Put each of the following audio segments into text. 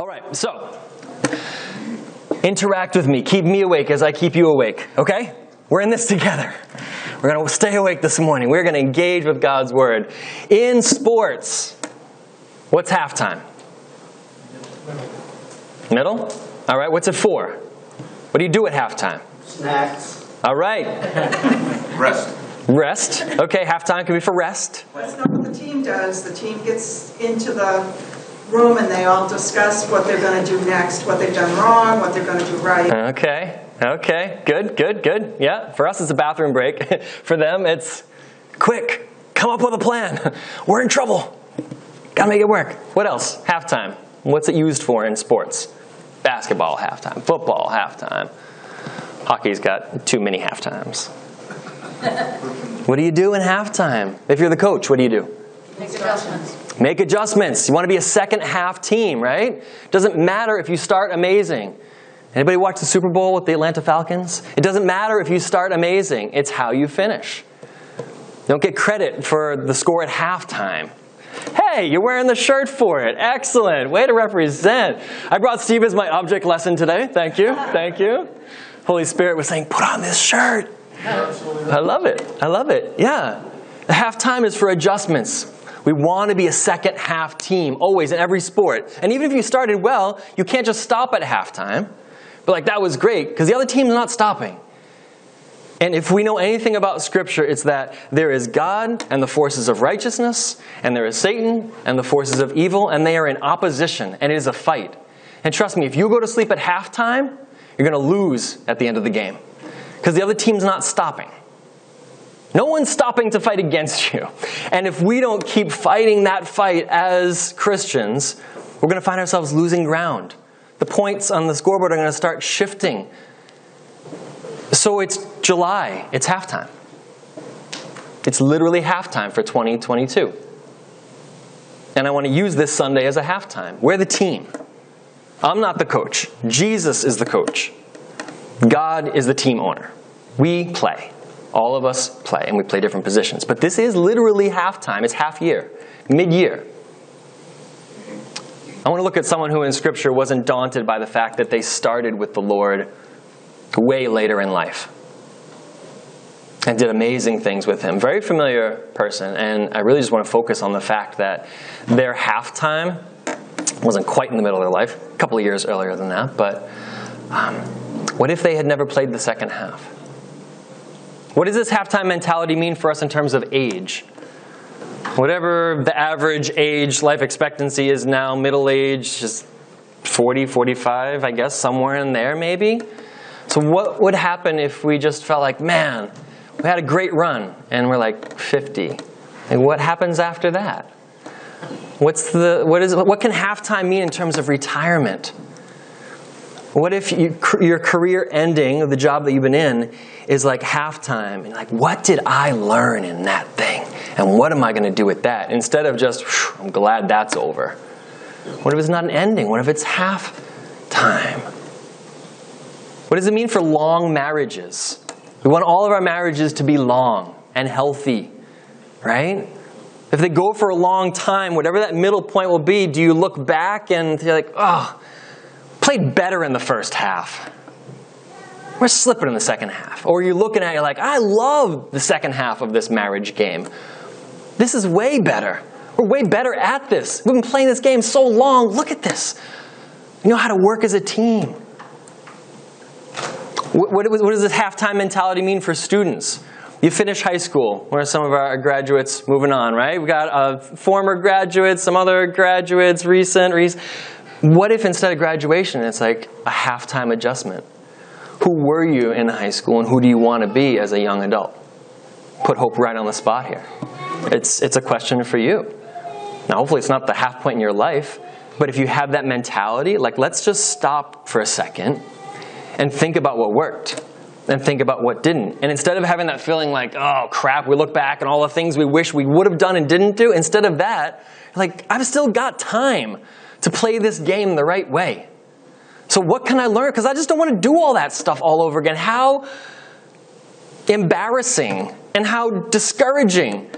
All right, so interact with me. Keep me awake as I keep you awake, okay? We're in this together. We're going to stay awake this morning. We're going to engage with God's Word. In sports, what's halftime? Middle? All right, what's it for? What do you do at halftime? Snacks. All right, Rest. rest. Okay, halftime can be for rest. That's not what the team does. The team gets into the room and they all discuss what they're going to do next, what they've done wrong, what they're going to do right. Okay, okay, good, good, good. Yeah, for us it's a bathroom break. for them it's quick, come up with a plan. We're in trouble. Gotta make it work. What else? Halftime. What's it used for in sports? Basketball halftime, football halftime. Hockey's got too many half times. what do you do in halftime? If you're the coach, what do you do? Make adjustments. Make adjustments. You want to be a second half team, right? Doesn't matter if you start amazing. Anybody watch the Super Bowl with the Atlanta Falcons? It doesn't matter if you start amazing. It's how you finish. Don't get credit for the score at halftime. Hey, you're wearing the shirt for it. Excellent. Way to represent. I brought Steve as my object lesson today. Thank you. Thank you. Holy Spirit was saying, put on this shirt. I love it. I love it. Yeah. The halftime is for adjustments. We want to be a second half team, always in every sport. And even if you started well, you can't just stop at halftime. But like, that was great, because the other team's not stopping. And if we know anything about Scripture, it's that there is God and the forces of righteousness, and there is Satan and the forces of evil, and they are in opposition, and it is a fight. And trust me, if you go to sleep at halftime, you're going to lose at the end of the game, because the other team's not stopping. No one's stopping to fight against you. And if we don't keep fighting that fight as Christians, we're going to find ourselves losing ground. The points on the scoreboard are going to start shifting. So it's July, it's halftime. It's literally halftime for 2022. And I want to use this Sunday as a halftime. We're the team. I'm not the coach. Jesus is the coach. God is the team owner. We play. All of us play, and we play different positions. But this is literally halftime. It's half year, mid year. I want to look at someone who in Scripture wasn't daunted by the fact that they started with the Lord way later in life and did amazing things with him. Very familiar person, and I really just want to focus on the fact that their halftime wasn't quite in the middle of their life, a couple of years earlier than that, but um, what if they had never played the second half? What does this halftime mentality mean for us in terms of age? Whatever the average age life expectancy is now, middle age, just 40, 45, I guess, somewhere in there maybe. So, what would happen if we just felt like, man, we had a great run and we're like 50? And what happens after that? What's the, what, is, what can halftime mean in terms of retirement? What if you, your career ending of the job that you've been in is like halftime? And like, what did I learn in that thing? And what am I going to do with that? Instead of just, I'm glad that's over. What if it's not an ending? What if it's half time? What does it mean for long marriages? We want all of our marriages to be long and healthy, right? If they go for a long time, whatever that middle point will be, do you look back and you're like, oh, played better in the first half? We're slipping in the second half. Or you're looking at it like, I love the second half of this marriage game. This is way better. We're way better at this. We've been playing this game so long. Look at this. We know how to work as a team. What, what, what does this halftime mentality mean for students? You finish high school. Where are some of our graduates moving on, right? We've got uh, former graduates, some other graduates, recent, recent. What if instead of graduation, it's like a halftime adjustment? Who were you in high school and who do you want to be as a young adult? Put hope right on the spot here. It's, it's a question for you. Now, hopefully, it's not the half point in your life, but if you have that mentality, like, let's just stop for a second and think about what worked and think about what didn't. And instead of having that feeling like, oh crap, we look back and all the things we wish we would have done and didn't do, instead of that, like, I've still got time to play this game the right way. So, what can I learn? Because I just don't want to do all that stuff all over again. How embarrassing and how discouraging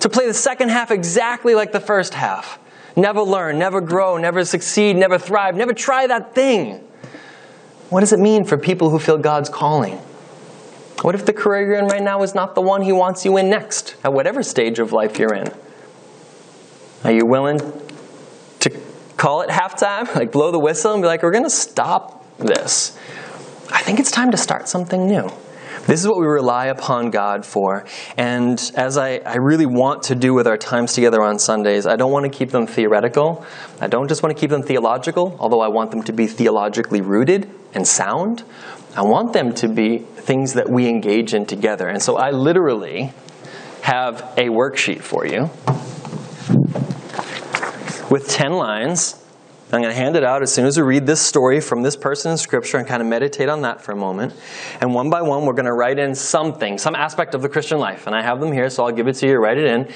to play the second half exactly like the first half. never learn, never grow, never succeed, never thrive, never try that thing. What does it mean for people who feel God's calling? What if the career you're in right now is not the one He wants you in next, at whatever stage of life you're in? Are you willing call it halftime, like blow the whistle and be like, we're going to stop this? I think it's time to start something new. This is what we rely upon God for. And as I, I really want to do with our times together on Sundays, I don't want to keep them theoretical. I don't just want to keep them theological, although I want them to be theologically rooted and sound. I want them to be things that we engage in together. And so I literally have a worksheet for you with 10 lines. I'm going to hand it out as soon as we read this story from this person in Scripture and kind of meditate on that for a moment. And one by one, we're going to write in something, some aspect of the Christian life. And I have them here, so I'll give it to you, write it in,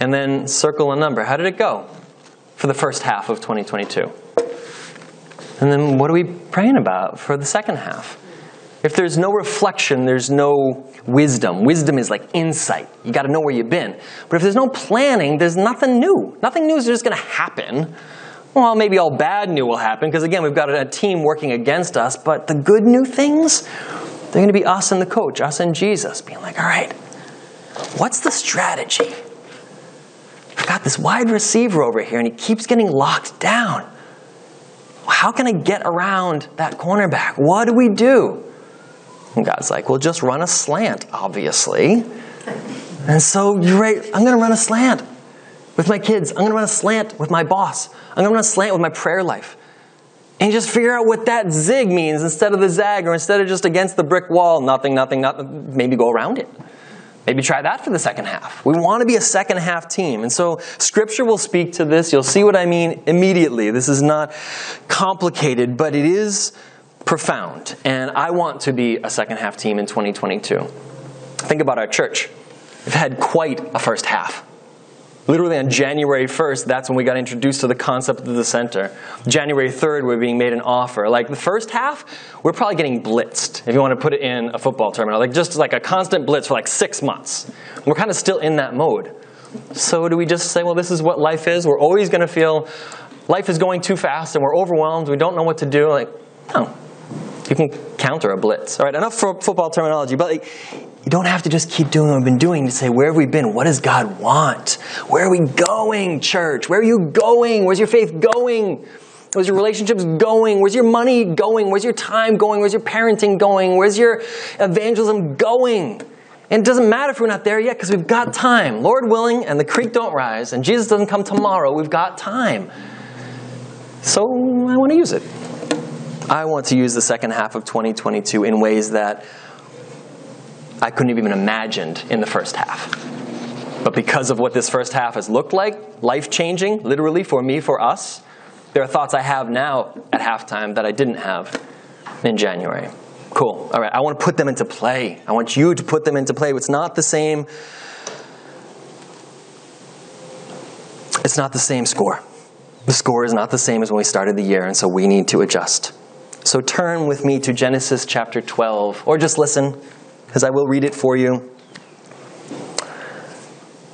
and then circle a number. How did it go for the first half of 2022? And then what are we praying about for the second half? If there's no reflection, there's no wisdom. Wisdom is like insight. You got to know where you've been. But if there's no planning, there's nothing new. Nothing new is just going to happen. Well, maybe all bad new will happen because again, we've got a team working against us. But the good new things, they're going to be us and the coach, us and Jesus, being like, all right, what's the strategy? I've got this wide receiver over here, and he keeps getting locked down. How can I get around that cornerback? What do we do? And God's like, well, just run a slant, obviously. And so you're right, I'm going to run a slant with my kids. I'm going to run a slant with my boss. I'm going to run a slant with my prayer life. And just figure out what that zig means instead of the zag, or instead of just against the brick wall, nothing, nothing, nothing, maybe go around it. Maybe try that for the second half. We want to be a second half team. And so scripture will speak to this. You'll see what I mean immediately. This is not complicated, but it is profound. And I want to be a second half team in 2022. Think about our church. We've had quite a first half. Literally on January 1st, that's when we got introduced to the concept of the center. January 3rd, we're being made an offer. Like the first half, we're probably getting blitzed, if you want to put it in a football terminal. Like just like a constant blitz for like six months. We're kind of still in that mode. So do we just say, well, this is what life is? We're always going to feel life is going too fast and we're overwhelmed. We don't know what to do. Like, no. You can counter a blitz. All right, enough for football terminology, but like, you don't have to just keep doing what we've been doing to say, where have we been? What does God want? Where are we going, church? Where are you going? Where's your faith going? Where's your relationships going? Where's your money going? Where's your time going? Where's your parenting going? Where's your evangelism going? And it doesn't matter if we're not there yet because we've got time. Lord willing, and the creek don't rise, and Jesus doesn't come tomorrow, we've got time. So I want to use it. I want to use the second half of 2022 in ways that I couldn't have even imagined in the first half. But because of what this first half has looked like, life changing, literally for me, for us, there are thoughts I have now at halftime that I didn't have in January. Cool. All right. I want to put them into play. I want you to put them into play. It's not the same. It's not the same score. The score is not the same as when we started the year, and so we need to adjust. So turn with me to Genesis chapter 12, or just listen, because I will read it for you.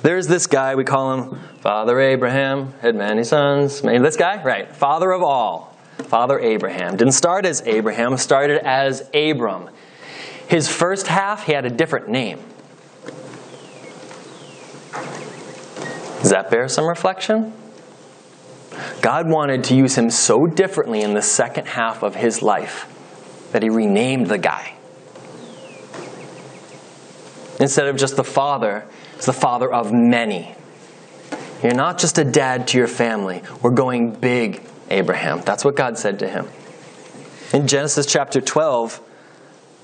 There's this guy, we call him Father Abraham, had many sons. Maybe this guy? Right. Father of all. Father Abraham. Didn't start as Abraham, started as Abram. His first half, he had a different name. Does that bear some reflection? God wanted to use him so differently in the second half of his life that he renamed the guy. Instead of just the father, it's the father of many. You're not just a dad to your family. We're going big, Abraham. That's what God said to him. In Genesis chapter 12,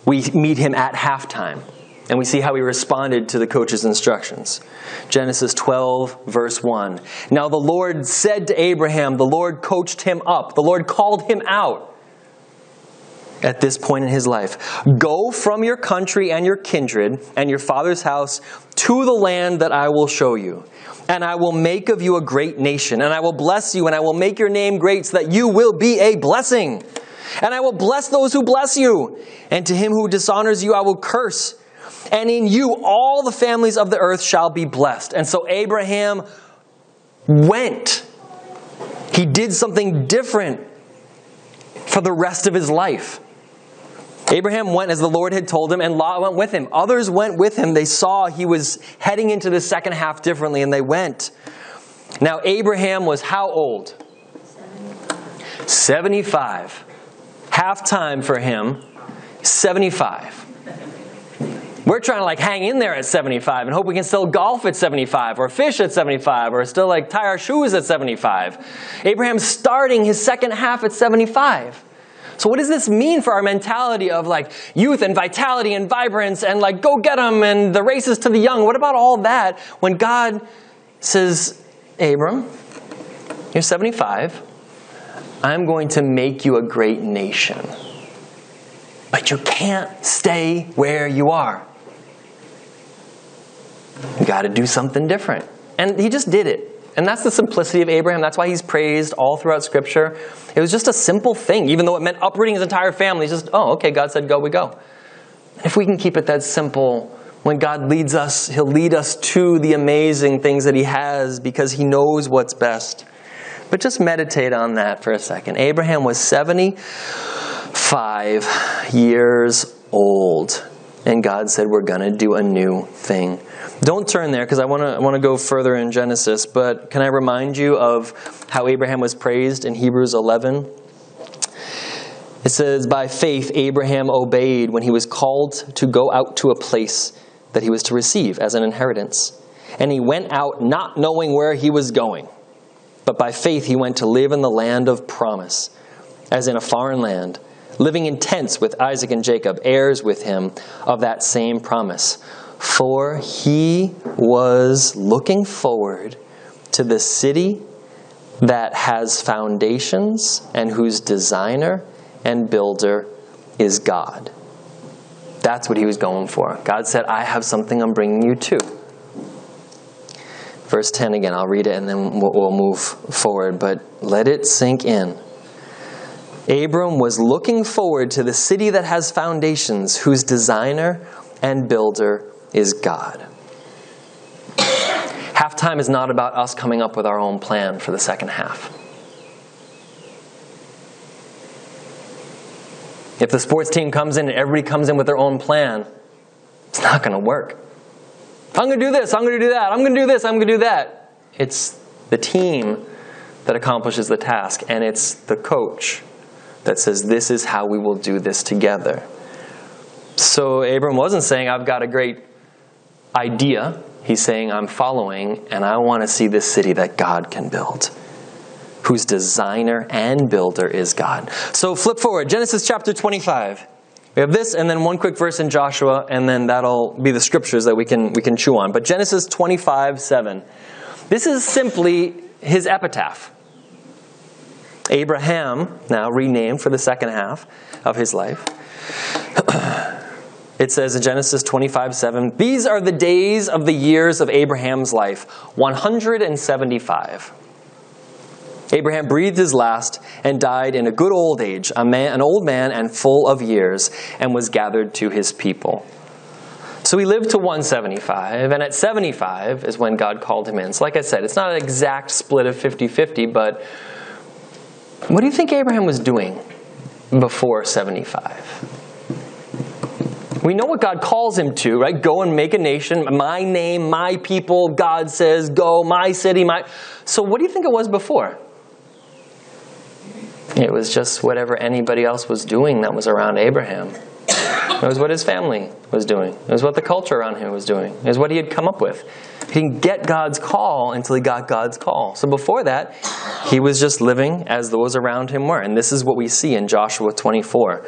we meet him at halftime. And we see how he responded to the coach's instructions. Genesis 12, verse 1. Now the Lord said to Abraham, the Lord coached him up, the Lord called him out at this point in his life. Go from your country and your kindred and your father's house to the land that I will show you. And I will make of you a great nation, and I will bless you, and I will make your name great so that you will be a blessing. And I will bless those who bless you, and to him who dishonors you I will curse and in you all the families of the earth shall be blessed. And so Abraham went He did something different for the rest of his life. Abraham went as the Lord had told him, and Lot went with him. Others went with him. They saw he was heading into the second half differently, and they went. Now, Abraham was how old? 75. Half time for him, 75. We're trying to like hang in there at 75 and hope we can still golf at 75 or fish at 75 or still like tie our shoes at 75. Abraham's starting his second half at 75. So what does this mean for our mentality of like youth and vitality and vibrance and like go get them and the races to the young? What about all that when God says, Abram, you're 75. I'm going to make you a great nation. But you can't stay where you are. You got to do something different. And he just did it. And that's the simplicity of Abraham. That's why he's praised all throughout Scripture. It was just a simple thing, even though it meant uprooting his entire family. It's just, oh, okay, God said go, we go. If we can keep it that simple, when God leads us, He'll lead us to the amazing things that He has because He knows what's best. But just meditate on that for a second. Abraham was 75 years old, and God said, We're going to do a new thing. Don't turn there because I want to to go further in Genesis, but can I remind you of how Abraham was praised in Hebrews 11? It says, By faith, Abraham obeyed when he was called to go out to a place that he was to receive as an inheritance. And he went out not knowing where he was going. But by faith, he went to live in the land of promise, as in a foreign land, living in tents with Isaac and Jacob, heirs with him of that same promise. For he was looking forward to the city that has foundations and whose designer and builder is God. That's what he was going for. God said, I have something I'm bringing you to. Verse 10 again, I'll read it and then we'll move forward, but let it sink in. Abram was looking forward to the city that has foundations, whose designer and builder is God. Halftime is not about us coming up with our own plan for the second half. If the sports team comes in and everybody comes in with their own plan, it's not going to work. I'm going to do this, I'm going to do that, I'm going to do this, I'm going to do that. It's the team that accomplishes the task, and it's the coach that says, This is how we will do this together. So Abram wasn't saying, I've got a great idea. He's saying, I'm following, and I want to see this city that God can build, whose designer and builder is God. So flip forward, Genesis chapter 25. We have this, and then one quick verse in Joshua, and then that'll be the scriptures that we can, we can chew on. But Genesis 25, 7. This is simply his epitaph. Abraham, now renamed for the second half of his life. It says in Genesis 25 7, These are the days of the years of Abraham's life, 175. Abraham breathed his last and died in a good old age, a man, an old man and full of years, and was gathered to his people. So he lived to 175, and at 75 is when God called him in. So, like I said, it's not an exact split of 50 50, but what do you think Abraham was doing before 75? We know what God calls him to, right? Go and make a nation, my name, my people, God says, go, my city, my. So, what do you think it was before? It was just whatever anybody else was doing that was around Abraham. It was what his family was doing. It was what the culture around him was doing. It was what he had come up with. He didn't get God's call until he got God's call. So before that, he was just living as those around him were. And this is what we see in Joshua 24.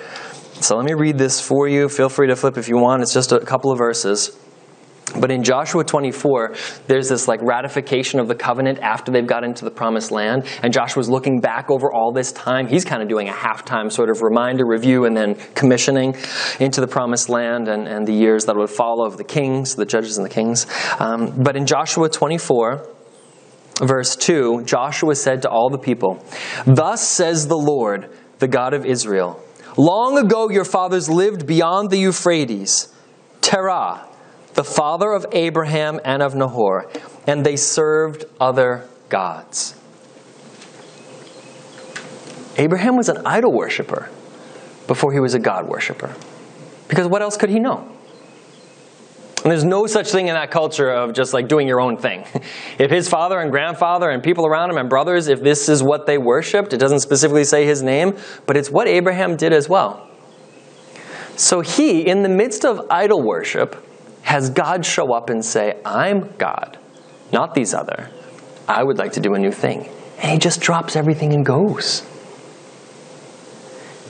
So let me read this for you. Feel free to flip if you want. It's just a couple of verses. But in Joshua 24, there's this like ratification of the covenant after they've got into the promised land. And Joshua's looking back over all this time. He's kind of doing a halftime sort of reminder review and then commissioning into the promised land and, and the years that would follow of the kings, the judges and the kings. Um, but in Joshua 24, verse 2, Joshua said to all the people, Thus says the Lord, the God of Israel, Long ago your fathers lived beyond the Euphrates, Terah the father of Abraham and of Nahor, and they served other gods. Abraham was an idol worshiper before he was a God worshiper. Because what else could he know? And there's no such thing in that culture of just like doing your own thing. If his father and grandfather and people around him and brothers, if this is what they worshiped, it doesn't specifically say his name, but it's what Abraham did as well. So he, in the midst of idol worship, has God show up and say, I'm God, not these other. I would like to do a new thing. And he just drops everything and goes.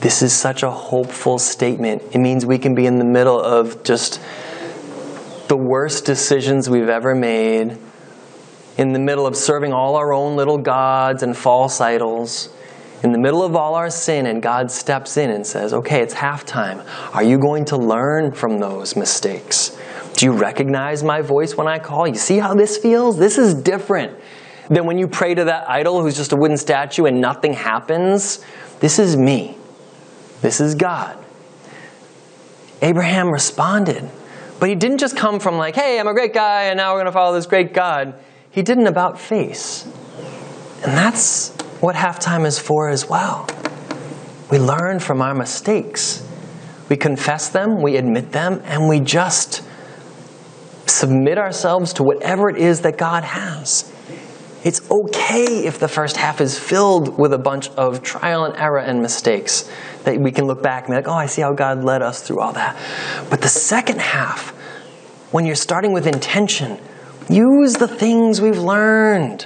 This is such a hopeful statement. It means we can be in the middle of just the worst decisions we've ever made, in the middle of serving all our own little gods and false idols, in the middle of all our sin, and God steps in and says, Okay, it's halftime. Are you going to learn from those mistakes? Do you recognize my voice when I call? You see how this feels? This is different than when you pray to that idol who's just a wooden statue and nothing happens. This is me. This is God. Abraham responded. But he didn't just come from like, hey, I'm a great guy and now we're going to follow this great God. He did an about face. And that's what halftime is for as well. We learn from our mistakes. We confess them, we admit them, and we just submit ourselves to whatever it is that God has. It's okay if the first half is filled with a bunch of trial and error and mistakes that we can look back and be like, oh, I see how God led us through all that. But the second half, when you're starting with intention, use the things we've learned.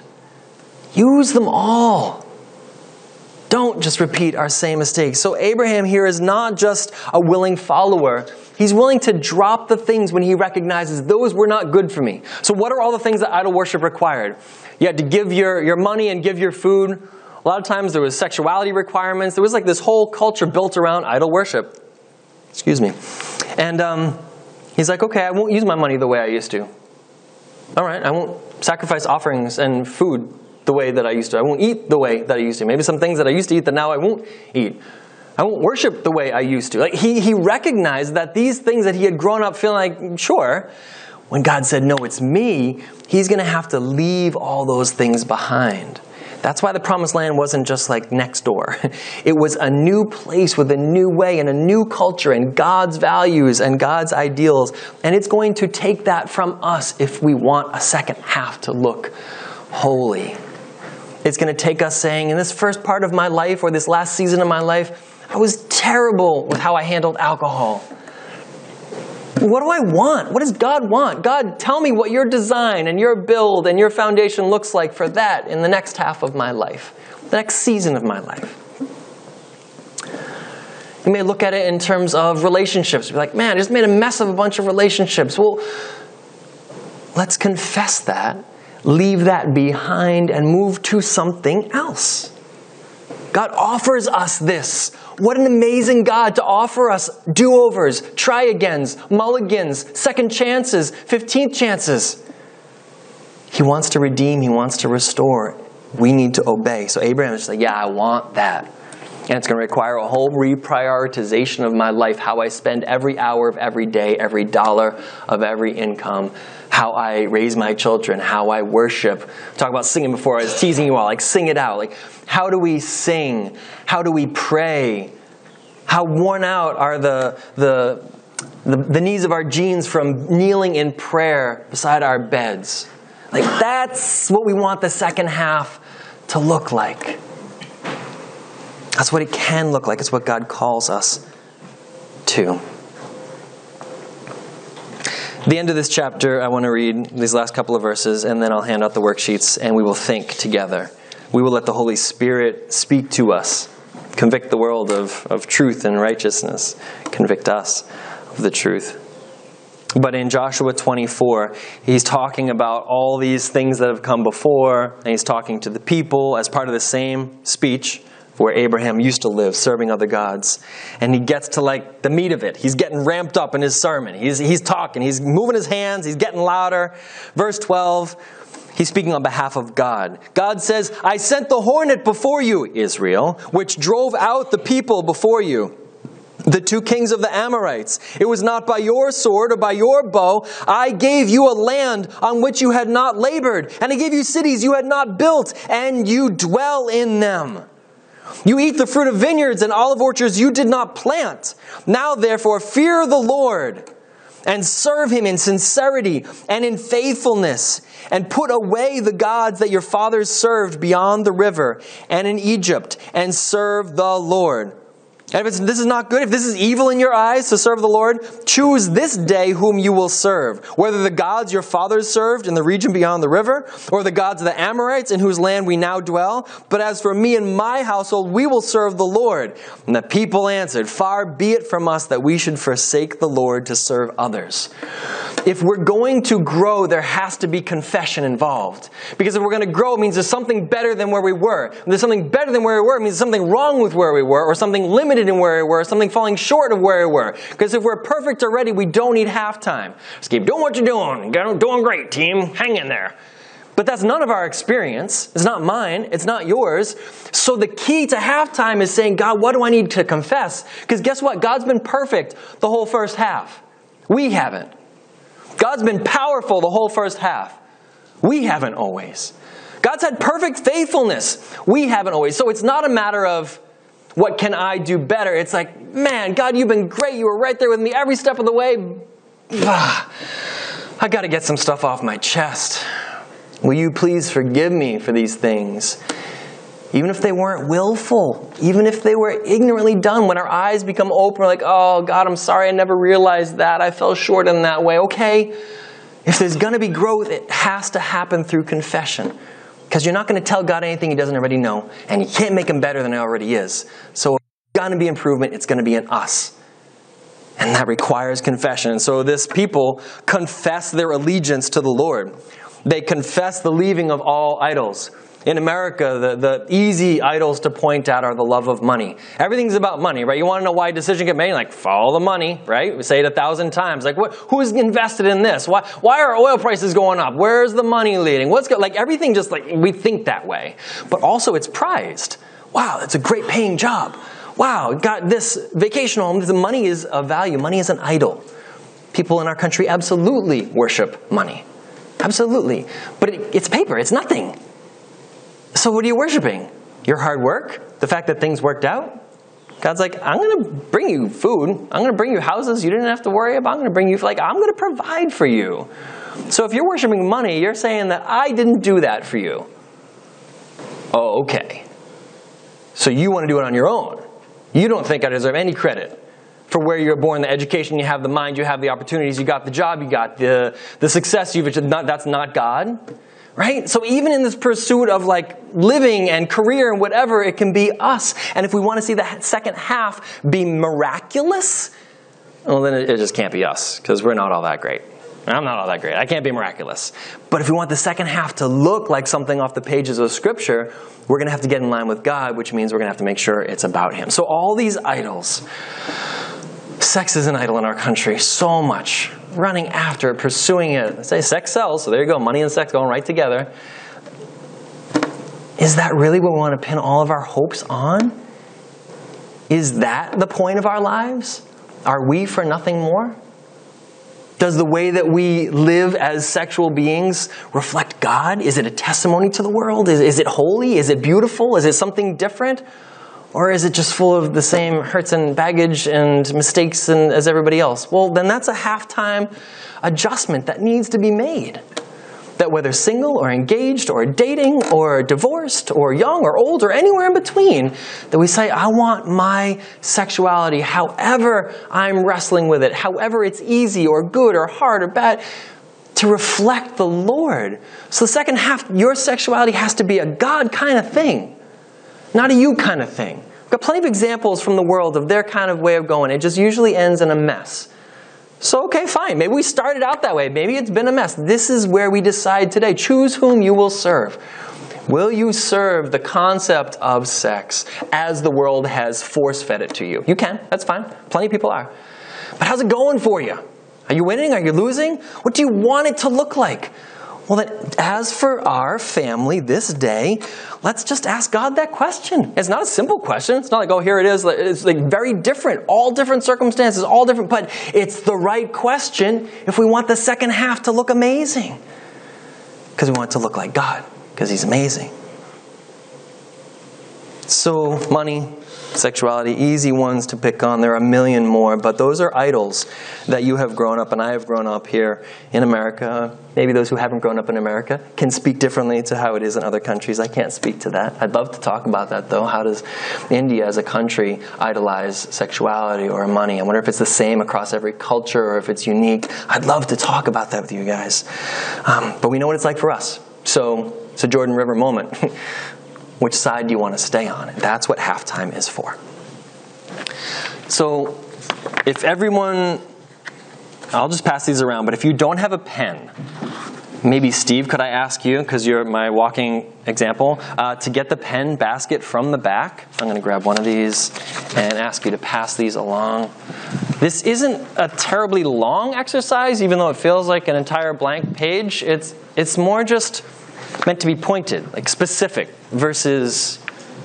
Use them all. Don't just repeat our same mistakes. So, Abraham here is not just a willing follower. He's willing to drop the things when he recognizes those were not good for me. So, what are all the things that idol worship required? You had to give your, your money and give your food. A lot of times there was sexuality requirements. There was like this whole culture built around idol worship. Excuse me. And um, he's like, okay, I won't use my money the way I used to. All right, I won't sacrifice offerings and food the way that I used to. I won't eat the way that I used to. Maybe some things that I used to eat that now I won't eat. I won't worship the way I used to. Like he, he recognized that these things that he had grown up feeling like, sure, when God said, no, it's me, he's going to have to leave all those things behind. That's why the promised land wasn't just like next door. It was a new place with a new way and a new culture and God's values and God's ideals. And it's going to take that from us if we want a second half to look holy. It's going to take us saying, in this first part of my life or this last season of my life, I was terrible with how I handled alcohol. What do I want? What does God want? God, tell me what your design and your build and your foundation looks like for that in the next half of my life, the next season of my life. You may look at it in terms of relationships. Be like, man, I just made a mess of a bunch of relationships. Well, let's confess that, leave that behind, and move to something else. God offers us this. What an amazing God to offer us do overs, try agains, mulligans, second chances, 15th chances. He wants to redeem, He wants to restore. We need to obey. So Abraham is just like, Yeah, I want that. And it's going to require a whole reprioritization of my life, how I spend every hour of every day, every dollar of every income, how I raise my children, how I worship. Talk about singing before. I was teasing you all, like sing it out. Like, how do we sing? How do we pray? How worn out are the, the, the, the knees of our jeans from kneeling in prayer beside our beds? Like, that's what we want the second half to look like. That's what it can look like. It's what God calls us to. The end of this chapter, I want to read these last couple of verses, and then I'll hand out the worksheets, and we will think together. We will let the Holy Spirit speak to us, convict the world of, of truth and righteousness, convict us of the truth. But in Joshua 24, he's talking about all these things that have come before, and he's talking to the people as part of the same speech where Abraham used to live, serving other gods. And he gets to like the meat of it. He's getting ramped up in his sermon. He's, he's talking, he's moving his hands, he's getting louder. Verse 12, he's speaking on behalf of God. God says, I sent the hornet before you, Israel, which drove out the people before you. The two kings of the Amorites. It was not by your sword or by your bow. I gave you a land on which you had not labored, and I gave you cities you had not built, and you dwell in them. You eat the fruit of vineyards and olive orchards you did not plant. Now, therefore, fear the Lord and serve him in sincerity and in faithfulness, and put away the gods that your fathers served beyond the river and in Egypt, and serve the Lord. And if this is not good, if this is evil in your eyes to serve the Lord, choose this day whom you will serve, whether the gods your fathers served in the region beyond the river, or the gods of the Amorites in whose land we now dwell. But as for me and my household, we will serve the Lord. And the people answered, Far be it from us that we should forsake the Lord to serve others if we're going to grow, there has to be confession involved. Because if we're going to grow, it means there's something better than where we were. If there's something better than where we were, it means something wrong with where we were, or something limited in where we were, something falling short of where we were. Because if we're perfect already, we don't need halftime. Just keep doing what you're doing. You're doing great, team. Hang in there. But that's none of our experience. It's not mine. It's not yours. So the key to halftime is saying, God, what do I need to confess? Because guess what? God's been perfect the whole first half. We haven't. God's been powerful the whole first half. We haven't always. God's had perfect faithfulness. We haven't always. So it's not a matter of what can I do better. It's like, man, God, you've been great. You were right there with me every step of the way. I got to get some stuff off my chest. Will you please forgive me for these things? even if they weren't willful, even if they were ignorantly done, when our eyes become open, we're like, oh, God, I'm sorry, I never realized that. I fell short in that way. Okay, if there's going to be growth, it has to happen through confession. Because you're not going to tell God anything He doesn't already know, and you can't make Him better than He already is. So, there's going to be improvement, it's going to be in us. And that requires confession. So, this people confess their allegiance to the Lord. They confess the leaving of all idols. In America, the, the easy idols to point at are the love of money. Everything's about money, right? You want to know why a decision get made? Like, follow the money, right? We say it a thousand times. Like, what, who's invested in this? Why, why are oil prices going up? Where's the money leading? What's go, like everything just like we think that way. But also it's prized. Wow, that's a great paying job. Wow, got this vacation home. The money is a value. Money is an idol. People in our country absolutely worship money. Absolutely. But it, it's paper, it's nothing. So, what are you worshiping? Your hard work? The fact that things worked out? God's like, I'm going to bring you food. I'm going to bring you houses you didn't have to worry about. I'm going to bring you, like, I'm going to provide for you. So, if you're worshiping money, you're saying that I didn't do that for you. Oh, okay. So, you want to do it on your own. You don't think I deserve any credit for where you're born, the education you have, the mind you have, the opportunities you got, the job you got, the, the success you've achieved. That's not God. Right? So even in this pursuit of like living and career and whatever, it can be us. And if we want to see the second half be miraculous, well, then it just can't be us because we're not all that great. I'm not all that great. I can't be miraculous. But if we want the second half to look like something off the pages of Scripture, we're going to have to get in line with God, which means we're going to have to make sure it's about Him. So all these idols, sex is an idol in our country so much running after it, pursuing it. say sex sells, so there you go, money and sex going right together. Is that really what we want to pin all of our hopes on? Is that the point of our lives? Are we for nothing more? Does the way that we live as sexual beings reflect God? Is it a testimony to the world? Is, is it holy? Is it beautiful? Is it something different? Or is it just full of the same hurts and baggage and mistakes and, as everybody else? Well, then that's a halftime adjustment that needs to be made. That whether single or engaged or dating or divorced or young or old or anywhere in between, that we say, I want my sexuality, however I'm wrestling with it, however it's easy or good or hard or bad, to reflect the Lord. So the second half, your sexuality has to be a God kind of thing not a you kind of thing. I've got plenty of examples from the world of their kind of way of going. It just usually ends in a mess. So, okay, fine. Maybe we started out that way. Maybe it's been a mess. This is where we decide today. Choose whom you will serve. Will you serve the concept of sex as the world has force fed it to you? You can. That's fine. Plenty of people are. But how's it going for you? Are you winning? Are you losing? What do you want it to look like? Well, then, as for our family this day, let's just ask God that question. It's not a simple question. It's not like, oh, here it is. It's like very different, all different circumstances, all different, but it's the right question if we want the second half to look amazing. Because we want it to look like God, because He's amazing. So, money, sexuality, easy ones to pick on. There are a million more, but those are idols that you have grown up and I have grown up here in America. Maybe those who haven't grown up in America can speak differently to how it is in other countries. I can't speak to that. I'd love to talk about that though. How does India as a country idolize sexuality or money? I wonder if it's the same across every culture or if it's unique. I'd love to talk about that with you guys. Um, but we know what it's like for us. So it's a Jordan River moment. Which side do you want to stay on? That's what halftime is for. So, if everyone, I'll just pass these around, but if you don't have a pen, maybe Steve, could I ask you, because you're my walking example, uh, to get the pen basket from the back? I'm going to grab one of these and ask you to pass these along. This isn't a terribly long exercise, even though it feels like an entire blank page. It's, it's more just meant to be pointed, like specific, versus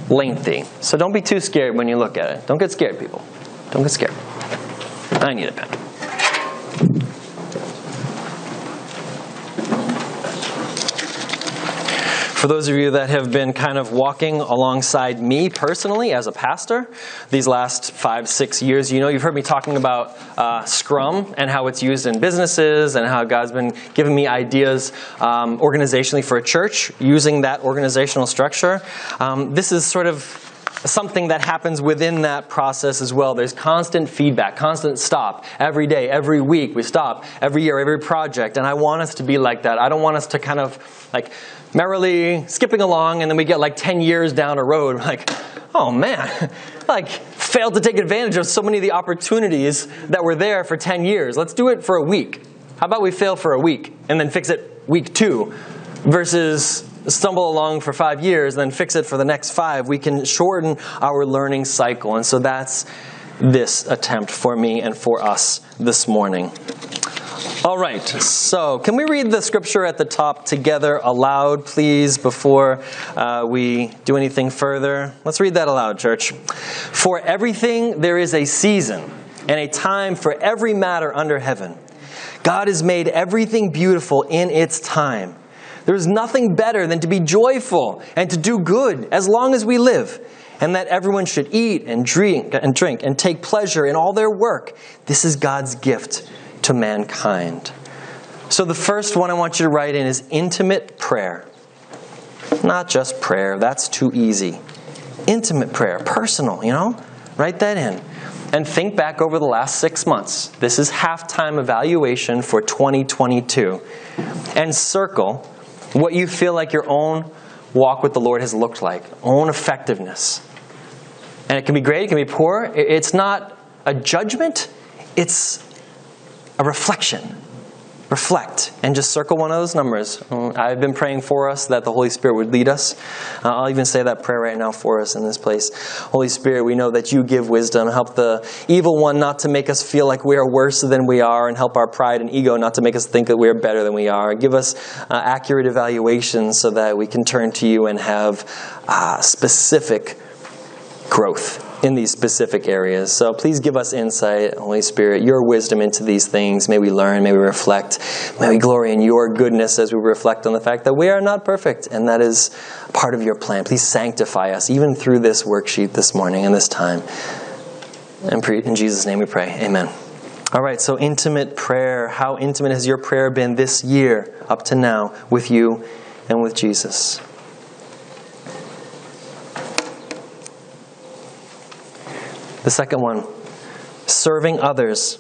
lengthy. So don't be too scared when you look at it. Don't get scared, people. Don't get scared. I need a pen. For those of you that have been kind of walking alongside me personally as a pastor these last five, six years, you know you've heard me talking about uh, Scrum and how it's used in businesses and how God's been giving me ideas um, organizationally for a church using that organizational structure. Um, this is sort of something that happens within that process as well. There's constant feedback, constant stop every day, every week. We stop every year, every project, and I want us to be like that. I don't want us to kind of like merrily skipping along, and then we get like 10 years down a road, like, oh man, like failed to take advantage of so many of the opportunities that were there for 10 years. Let's do it for a week. How about we fail for a week and then fix it week two versus stumble along for five years and then fix it for the next five? We can shorten our learning cycle. And so that's this attempt for me and for us this morning. All right, so can we read the scripture at the top together aloud, please, before uh, we do anything further? Let's read that aloud, church. For everything there is a season and a time for every matter under heaven. God has made everything beautiful in its time. There is nothing better than to be joyful and to do good as long as we live, and that everyone should eat and drink and drink and take pleasure in all their work. This is God's gift to mankind. So, the first one I want you to write in is intimate prayer. Not just prayer, that's too easy. Intimate prayer, personal, you know? Write that in. And think back over the last six months. This is halftime evaluation for 2022. And circle what you feel like your own walk with the Lord has looked like, own effectiveness. And it can be great, it can be poor. It's not a judgment, it's a reflection. Reflect and just circle one of those numbers. I've been praying for us that the Holy Spirit would lead us. Uh, I'll even say that prayer right now for us in this place. Holy Spirit, we know that you give wisdom. Help the evil one not to make us feel like we are worse than we are, and help our pride and ego not to make us think that we are better than we are. Give us uh, accurate evaluations so that we can turn to you and have uh, specific growth in these specific areas. So please give us insight, Holy Spirit, your wisdom into these things. May we learn, may we reflect, may we glory in your goodness as we reflect on the fact that we are not perfect, and that is part of your plan. Please sanctify us, even through this worksheet this morning and this time. And in Jesus' name we pray. Amen. All right, so intimate prayer. How intimate has your prayer been this year up to now with you and with Jesus? The second one, serving others.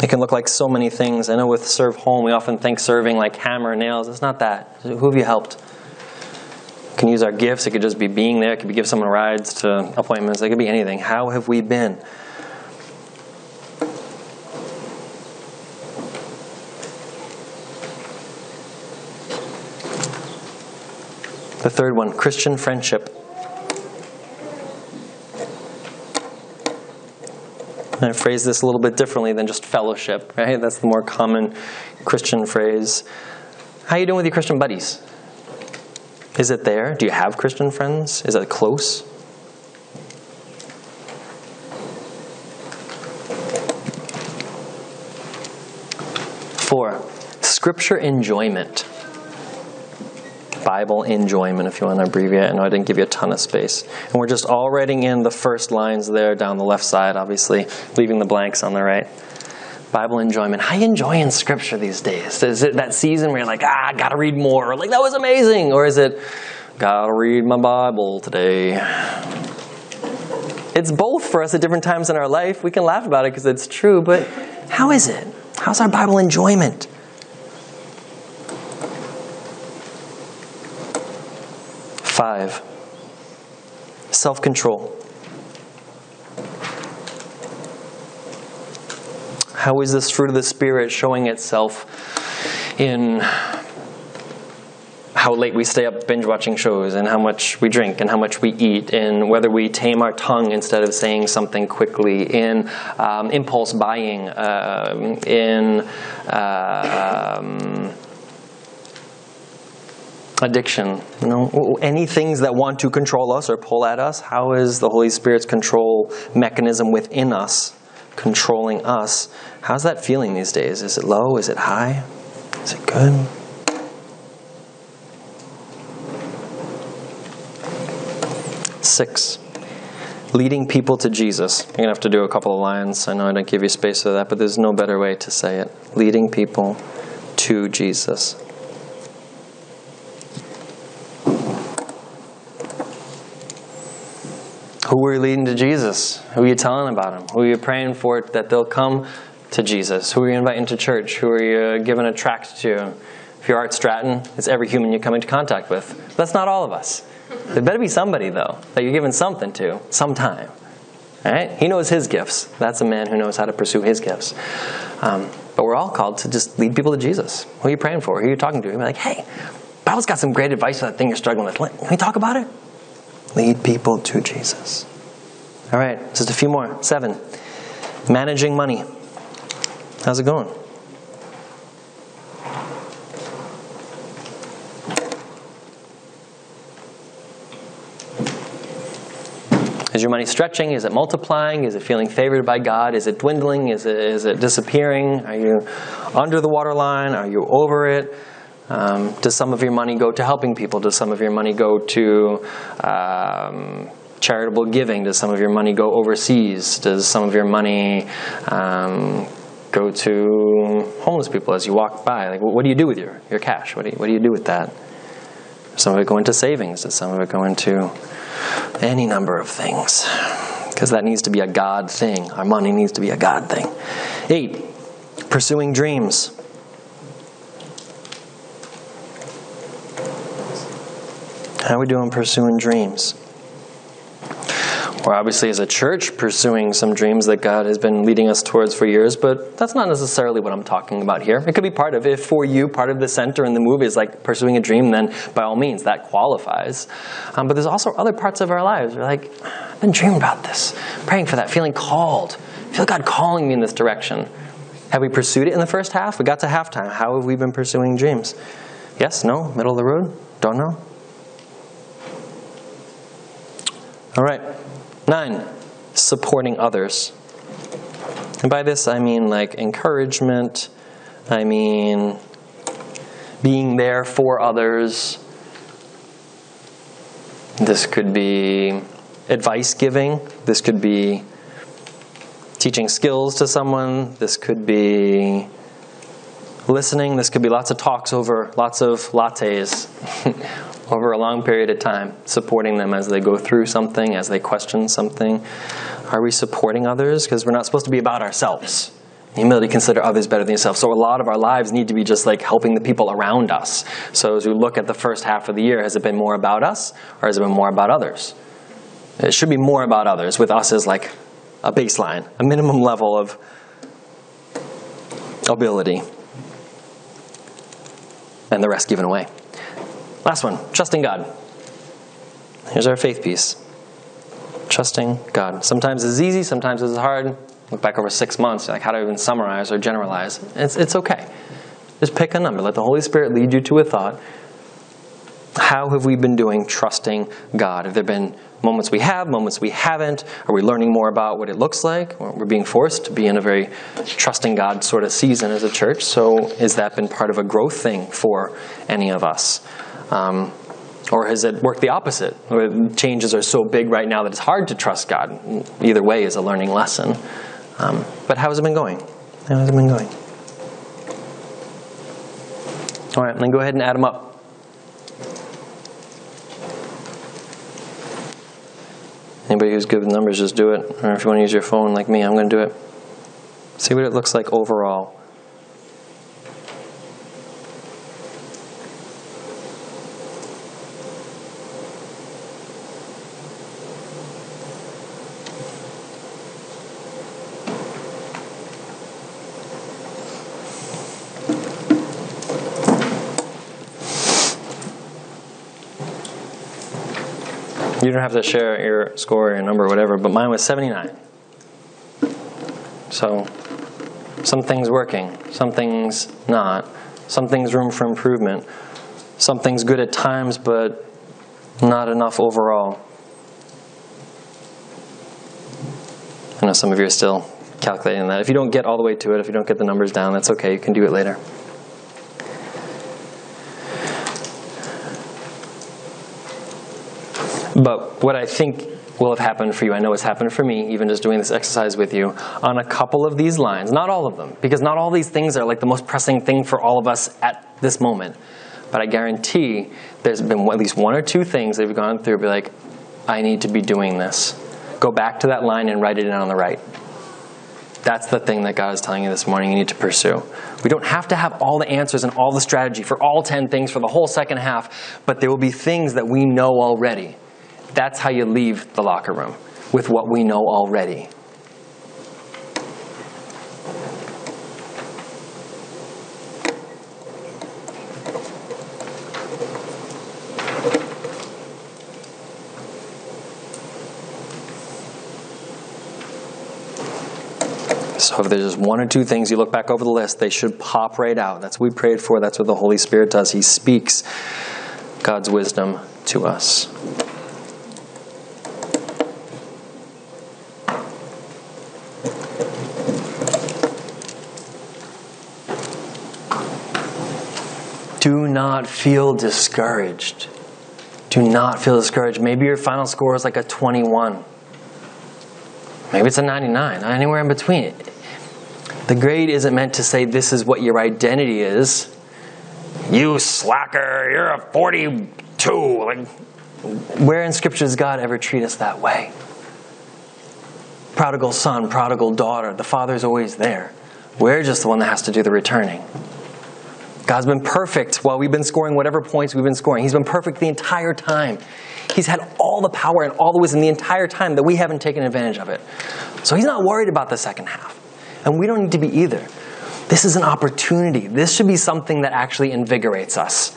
It can look like so many things. I know with Serve Home, we often think serving like hammer nails. It's not that. Who have you helped? You can use our gifts. It could just be being there. It could be give someone rides to appointments. It could be anything. How have we been? The third one, Christian friendship. I phrase this a little bit differently than just fellowship, right? That's the more common Christian phrase. How are you doing with your Christian buddies? Is it there? Do you have Christian friends? Is it close? Four, scripture enjoyment. Bible enjoyment, if you want to abbreviate. I know I didn't give you a ton of space. And we're just all writing in the first lines there down the left side, obviously, leaving the blanks on the right. Bible enjoyment. How you enjoying Scripture these days? Is it that season where you're like, ah, gotta read more, or like that was amazing, or is it, gotta read my Bible today? It's both for us at different times in our life. We can laugh about it because it's true, but how is it? How's our Bible enjoyment? Five, self control. How is this fruit of the Spirit showing itself in how late we stay up binge watching shows and how much we drink and how much we eat and whether we tame our tongue instead of saying something quickly in um, impulse buying uh, in uh, um, addiction you know any things that want to control us or pull at us how is the holy spirit's control mechanism within us controlling us how's that feeling these days is it low is it high is it good Six, leading people to Jesus. You're going to have to do a couple of lines. I know I didn't give you space for that, but there's no better way to say it. Leading people to Jesus. Who are you leading to Jesus? Who are you telling about him? Who are you praying for that they'll come to Jesus? Who are you inviting to church? Who are you giving a tract to? If you're Art Stratton, it's every human you come into contact with. That's not all of us. There better be somebody, though, that you're giving something to sometime. All right? He knows his gifts. That's a man who knows how to pursue his gifts. Um, but we're all called to just lead people to Jesus. Who are you praying for? Who are you talking to? You're like, hey, Bible's got some great advice for that thing you're struggling with. Can we talk about it? Lead people to Jesus. All right, just a few more. Seven. Managing money. How's it going? Is your money stretching? Is it multiplying? Is it feeling favored by God? Is it dwindling? Is it, is it disappearing? Are you under the waterline? Are you over it? Um, does some of your money go to helping people? Does some of your money go to um, charitable giving? Does some of your money go overseas? Does some of your money um, go to homeless people as you walk by? Like, what do you do with your, your cash? What do you, what do you do with that? Does some of it go into savings? Does some of it go into any number of things. Because that needs to be a God thing. Our money needs to be a God thing. Eight, pursuing dreams. How are we doing pursuing dreams? We're obviously, as a church, pursuing some dreams that God has been leading us towards for years, but that's not necessarily what I'm talking about here. It could be part of, if for you, part of the center in the movie is like pursuing a dream, then by all means, that qualifies. Um, but there's also other parts of our lives. We're like, I've been dreaming about this, praying for that, feeling called. I feel God calling me in this direction. Have we pursued it in the first half? We got to halftime. How have we been pursuing dreams? Yes, no, middle of the road? Don't know? All right. Nine, supporting others. And by this I mean like encouragement, I mean being there for others. This could be advice giving, this could be teaching skills to someone, this could be listening, this could be lots of talks over lots of lattes over a long period of time, supporting them as they go through something, as they question something? Are we supporting others? Because we're not supposed to be about ourselves. Humility, consider others better than yourself. So a lot of our lives need to be just like helping the people around us. So as we look at the first half of the year, has it been more about us or has it been more about others? It should be more about others, with us as like a baseline, a minimum level of ability, and the rest given away. Last one trusting God. Here's our faith piece trusting God. Sometimes it's easy, sometimes it's hard. Look back over six months, like how do I even summarize or generalize? It's, it's okay. Just pick a number. Let the Holy Spirit lead you to a thought. How have we been doing trusting God? Have there been moments we have, moments we haven't? Are we learning more about what it looks like? We're being forced to be in a very trusting God sort of season as a church. So, has that been part of a growth thing for any of us? Um, Or has it worked the opposite? Where changes are so big right now that it's hard to trust God? Either way is a learning lesson. Um, but how has it been going? How has it been going? All right, then go ahead and add them up. Anybody who's good with numbers, just do it. Or if you want to use your phone like me, I'm going to do it. See what it looks like overall. You don't have to share your score, your number, or whatever, but mine was 79. So, some things working, some things not, some things room for improvement, some things good at times, but not enough overall. I know some of you are still calculating that. If you don't get all the way to it, if you don't get the numbers down, that's okay. You can do it later. But what I think will have happened for you, I know it's happened for me, even just doing this exercise with you, on a couple of these lines, not all of them, because not all these things are like the most pressing thing for all of us at this moment. But I guarantee there's been at least one or two things that have gone through, be like, I need to be doing this. Go back to that line and write it in on the right. That's the thing that God is telling you this morning you need to pursue. We don't have to have all the answers and all the strategy for all 10 things for the whole second half, but there will be things that we know already that's how you leave the locker room, with what we know already. So if there's just one or two things you look back over the list, they should pop right out. That's what we prayed for. That's what the Holy Spirit does. He speaks God's wisdom to us. do not feel discouraged. Do not feel discouraged. Maybe your final score is like a 21. Maybe it's a 99, anywhere in between. The grade isn't meant to say this is what your identity is. You slacker, you're a 42. Like, where in Scripture does God ever treat us that way? Prodigal son, prodigal daughter, the father's always there. We're just the one that has to do the returning. God's been perfect while we've been scoring whatever points we've been scoring. He's been perfect the entire time. He's had all the power and all the wisdom the entire time that we haven't taken advantage of it. So he's not worried about the second half. And we don't need to be either. This is an opportunity. This should be something that actually invigorates us.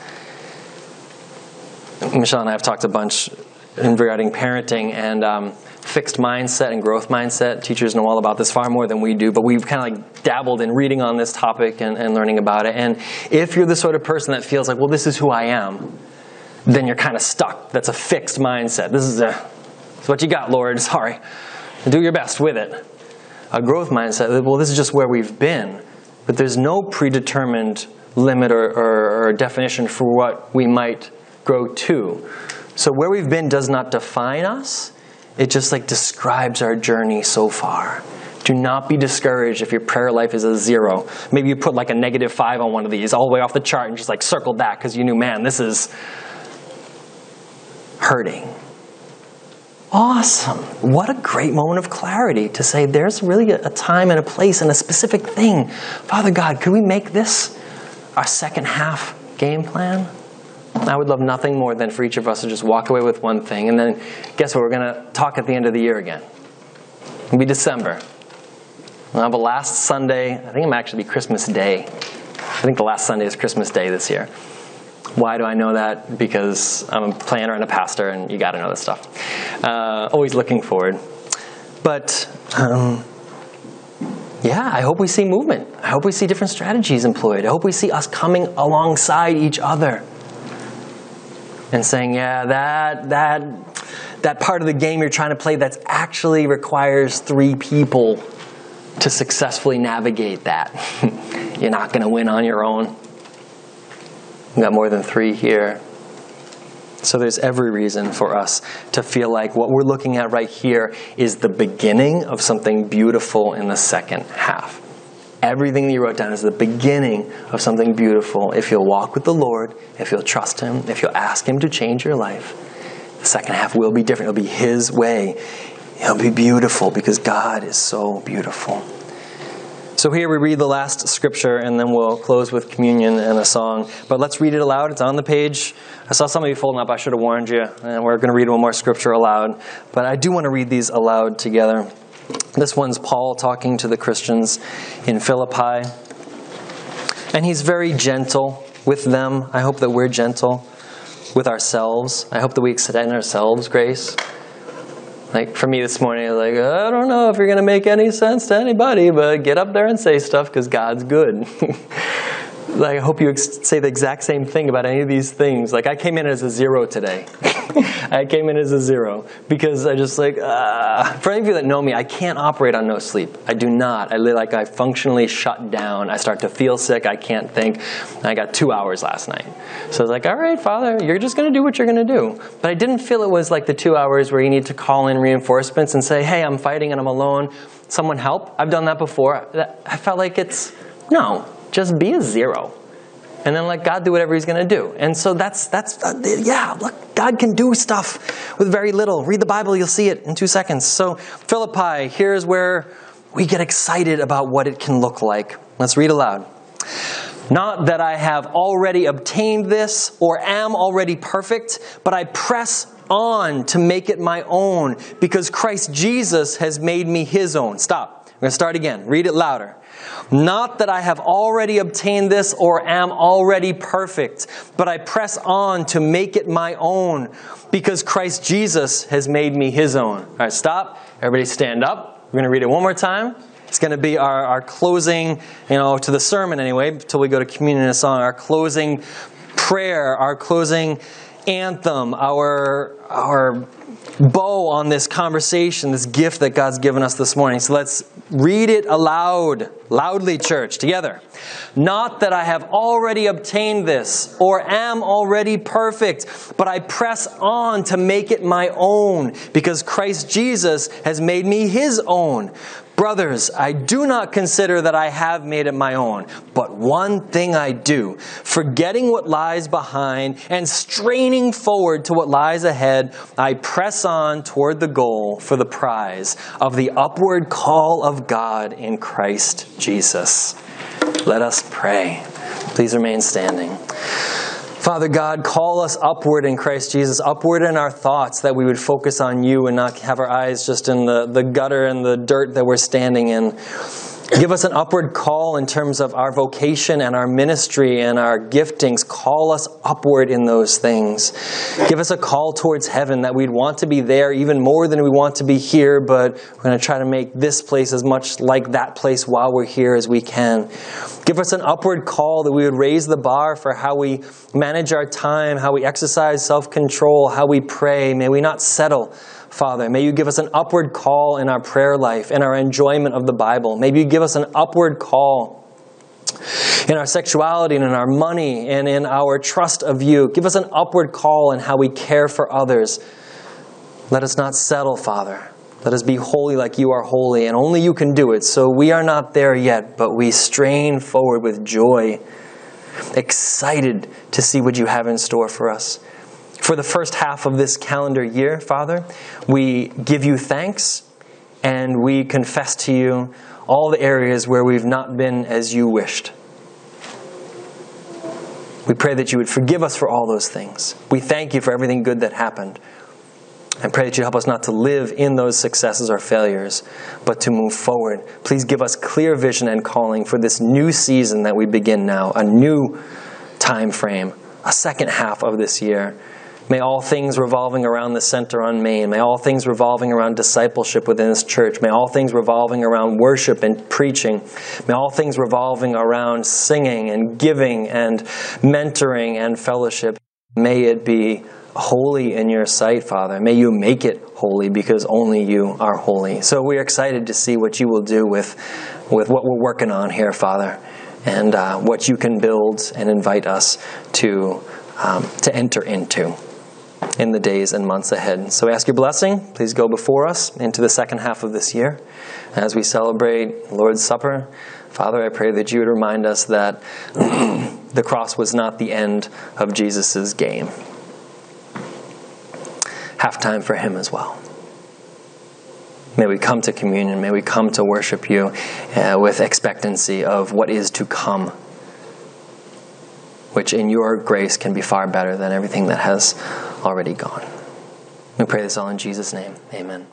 Michelle and I have talked a bunch regarding parenting, and um, fixed mindset and growth mindset. Teachers know all about this far more than we do, but we've kind of like dabbled in reading on this topic and, and learning about it. And if you're the sort of person that feels like, well, this is who I am, then you're kind of stuck. That's a fixed mindset. This is, a, this is what you got, Lord. Sorry. Do your best with it. A growth mindset, well, this is just where we've been, but there's no predetermined limit or, or, or definition for what we might grow to. So where we've been does not define us it just like describes our journey so far. Do not be discouraged if your prayer life is a zero. Maybe you put like a negative five on one of these, all the way off the chart, and just like circled that because you knew, man, this is hurting. Awesome. What a great moment of clarity to say there's really a time and a place and a specific thing. Father God, could we make this our second half game plan? I would love nothing more than for each of us to just walk away with one thing. And then, guess what? We're going to talk at the end of the year again. It'll be December. We'll have a last Sunday. I think it might actually be Christmas Day. I think the last Sunday is Christmas Day this year. Why do I know that? Because I'm a planner and a pastor, and you got to know this stuff. Uh, always looking forward. But um, yeah, I hope we see movement. I hope we see different strategies employed. I hope we see us coming alongside each other and saying, yeah, that, that, that part of the game you're trying to play that actually requires three people to successfully navigate that. you're not going to win on your own. We got more than three here. So there's every reason for us to feel like what we're looking at right here is the beginning of something beautiful in the second half. Everything that you wrote down is the beginning of something beautiful if you'll walk with the Lord, if you'll trust Him, if you'll ask Him to change your life. The second half will be different. It'll be His way. It'll be beautiful because God is so beautiful. So here we read the last scripture and then we'll close with communion and a song. But let's read it aloud. It's on the page. I saw some of you folding up. I should have warned you. And we're going to read one more scripture aloud. But I do want to read these aloud together. This one's Paul talking to the Christians in Philippi. And he's very gentle with them. I hope that we're gentle with ourselves. I hope that we extend ourselves grace. Like for me this morning, I was like, I don't know if you're going to make any sense to anybody, but get up there and say stuff because God's good. like, I hope you say the exact same thing about any of these things. Like, I came in as a zero today. I came in as a zero because I just like, uh, for any of you that know me, I can't operate on no sleep. I do not. I like, I functionally shut down. I start to feel sick. I can't think. I got two hours last night. So I was like, all right, Father, you're just going to do what you're going to do. But I didn't feel it was like the two hours where you need to call in reinforcements and say, hey, I'm fighting and I'm alone. Someone help. I've done that before. I felt like it's, no, just be a zero and then let God do whatever He's going to do. And so that's that's uh, yeah. Look, God can do stuff with very little. Read the Bible, you'll see it in two seconds. So Philippi, here's where we get excited about what it can look like. Let's read aloud. Not that I have already obtained this or am already perfect, but I press on to make it my own because Christ Jesus has made me his own. Stop. I'm going to start again. Read it louder. Not that I have already obtained this or am already perfect, but I press on to make it my own because Christ Jesus has made me his own. All right, stop. Everybody stand up. We're going to read it one more time. It's going to be our, our closing, you know, to the sermon anyway, until we go to communion and song, our closing prayer, our closing anthem, our, our bow on this conversation, this gift that God's given us this morning. So let's read it aloud, loudly, church, together. Not that I have already obtained this or am already perfect, but I press on to make it my own because Christ Jesus has made me his own. Brothers, I do not consider that I have made it my own, but one thing I do, forgetting what lies behind and straining forward to what lies ahead, I press on toward the goal for the prize of the upward call of God in Christ Jesus. Let us pray. Please remain standing. Father God, call us upward in Christ Jesus, upward in our thoughts, that we would focus on you and not have our eyes just in the, the gutter and the dirt that we're standing in. Give us an upward call in terms of our vocation and our ministry and our giftings. Call us upward in those things. Give us a call towards heaven that we'd want to be there even more than we want to be here, but we're going to try to make this place as much like that place while we're here as we can. Give us an upward call that we would raise the bar for how we manage our time, how we exercise self control, how we pray. May we not settle Father. May you give us an upward call in our prayer life, in our enjoyment of the Bible. Maybe you give us an upward call in our sexuality and in our money and in our trust of you. Give us an upward call in how we care for others. Let us not settle, Father. Let us be holy like you are holy, and only you can do it. So we are not there yet, but we strain forward with joy, excited to see what you have in store for us for the first half of this calendar year, Father. We give you thanks and we confess to you all the areas where we've not been as you wished. We pray that you would forgive us for all those things. We thank you for everything good that happened. And pray that you help us not to live in those successes or failures, but to move forward. Please give us clear vision and calling for this new season that we begin now, a new time frame, a second half of this year. May all things revolving around the center on Main, may all things revolving around discipleship within this church, may all things revolving around worship and preaching, may all things revolving around singing and giving and mentoring and fellowship, may it be holy in your sight, Father. May you make it holy because only you are holy. So we're excited to see what you will do with, with what we're working on here, Father, and uh, what you can build and invite us to, um, to enter into. In the days and months ahead. So we ask your blessing. Please go before us into the second half of this year as we celebrate Lord's Supper. Father, I pray that you would remind us that the cross was not the end of Jesus' game. Halftime for him as well. May we come to communion. May we come to worship you uh, with expectancy of what is to come, which in your grace can be far better than everything that has already gone. We pray this all in Jesus' name. Amen.